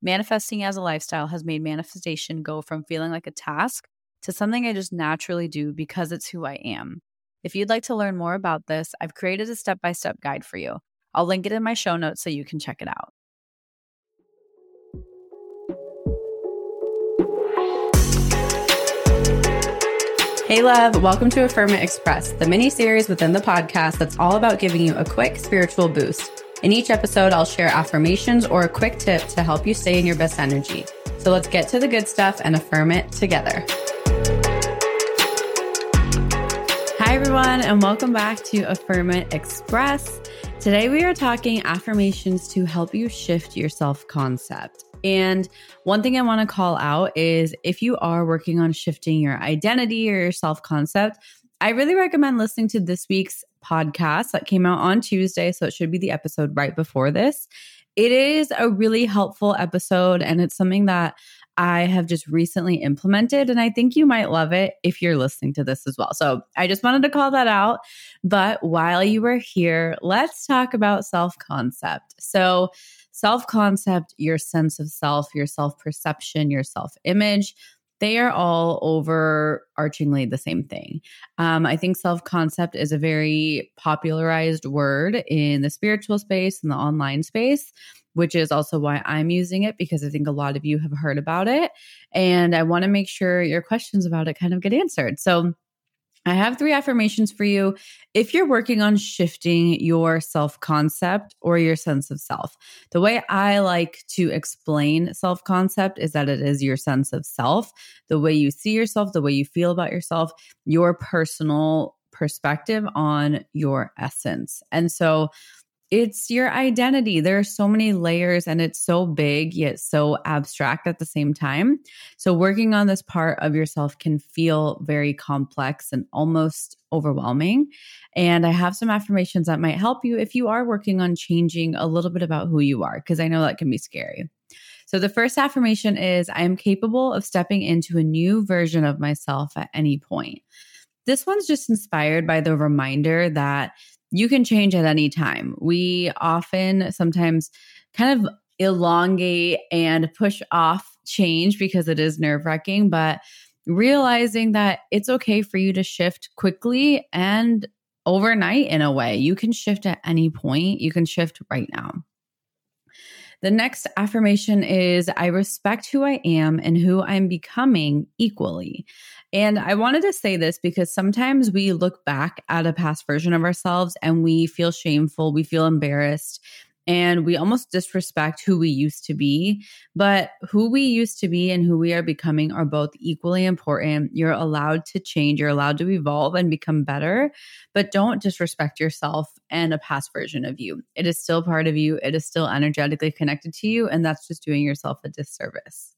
Manifesting as a lifestyle has made manifestation go from feeling like a task to something I just naturally do because it's who I am. If you'd like to learn more about this, I've created a step by step guide for you. I'll link it in my show notes so you can check it out. Hey, love, welcome to Affirm It Express, the mini series within the podcast that's all about giving you a quick spiritual boost. In each episode, I'll share affirmations or a quick tip to help you stay in your best energy. So let's get to the good stuff and affirm it together. Hi, everyone, and welcome back to Affirm It Express. Today, we are talking affirmations to help you shift your self concept. And one thing I want to call out is if you are working on shifting your identity or your self concept, I really recommend listening to this week's podcast that came out on Tuesday. So it should be the episode right before this. It is a really helpful episode, and it's something that I have just recently implemented. And I think you might love it if you're listening to this as well. So I just wanted to call that out. But while you were here, let's talk about self concept. So, self concept, your sense of self, your self perception, your self image they are all overarchingly the same thing. Um, I think self concept is a very popularized word in the spiritual space and the online space, which is also why I'm using it because I think a lot of you have heard about it. And I want to make sure your questions about it kind of get answered. So, I have three affirmations for you if you're working on shifting your self concept or your sense of self. The way I like to explain self concept is that it is your sense of self, the way you see yourself, the way you feel about yourself, your personal perspective on your essence. And so it's your identity. There are so many layers and it's so big yet so abstract at the same time. So, working on this part of yourself can feel very complex and almost overwhelming. And I have some affirmations that might help you if you are working on changing a little bit about who you are, because I know that can be scary. So, the first affirmation is I am capable of stepping into a new version of myself at any point. This one's just inspired by the reminder that you can change at any time. We often sometimes kind of elongate and push off change because it is nerve wracking, but realizing that it's okay for you to shift quickly and overnight in a way. You can shift at any point, you can shift right now. The next affirmation is I respect who I am and who I'm becoming equally. And I wanted to say this because sometimes we look back at a past version of ourselves and we feel shameful, we feel embarrassed, and we almost disrespect who we used to be. But who we used to be and who we are becoming are both equally important. You're allowed to change, you're allowed to evolve and become better, but don't disrespect yourself and a past version of you. It is still part of you, it is still energetically connected to you, and that's just doing yourself a disservice.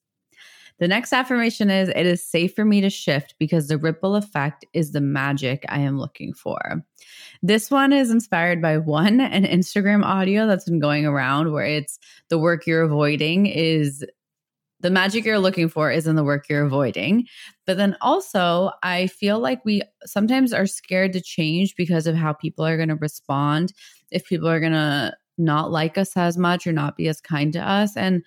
The next affirmation is it is safe for me to shift because the ripple effect is the magic I am looking for. This one is inspired by one, an Instagram audio that's been going around where it's the work you're avoiding is the magic you're looking for is in the work you're avoiding. But then also, I feel like we sometimes are scared to change because of how people are going to respond, if people are going to not like us as much or not be as kind to us. And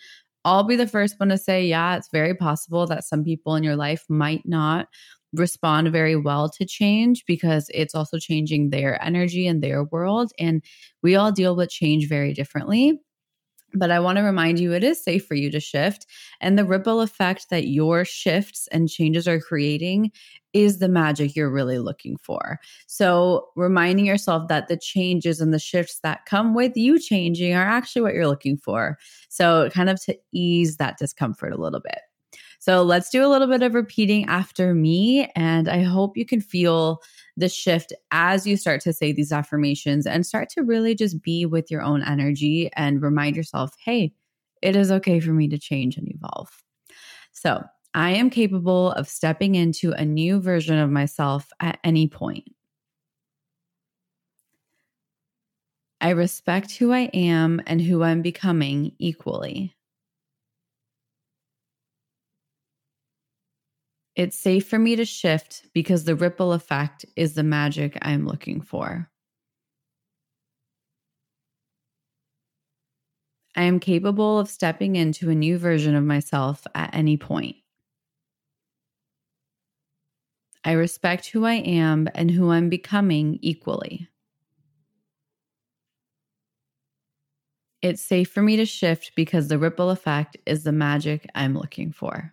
I'll be the first one to say, yeah, it's very possible that some people in your life might not respond very well to change because it's also changing their energy and their world. And we all deal with change very differently. But I want to remind you it is safe for you to shift. And the ripple effect that your shifts and changes are creating is the magic you're really looking for. So, reminding yourself that the changes and the shifts that come with you changing are actually what you're looking for. So, kind of to ease that discomfort a little bit. So let's do a little bit of repeating after me. And I hope you can feel the shift as you start to say these affirmations and start to really just be with your own energy and remind yourself, hey, it is okay for me to change and evolve. So I am capable of stepping into a new version of myself at any point. I respect who I am and who I'm becoming equally. It's safe for me to shift because the ripple effect is the magic I'm looking for. I am capable of stepping into a new version of myself at any point. I respect who I am and who I'm becoming equally. It's safe for me to shift because the ripple effect is the magic I'm looking for.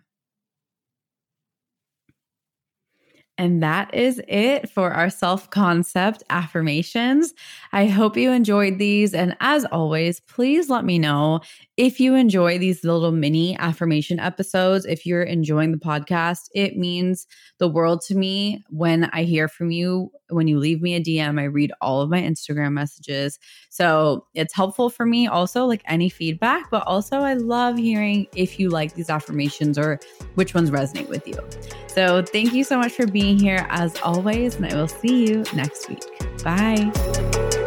And that is it for our self concept affirmations. I hope you enjoyed these. And as always, please let me know if you enjoy these little mini affirmation episodes. If you're enjoying the podcast, it means the world to me when I hear from you. When you leave me a DM, I read all of my Instagram messages. So it's helpful for me also, like any feedback, but also I love hearing if you like these affirmations or which ones resonate with you. So thank you so much for being here as always, and I will see you next week. Bye.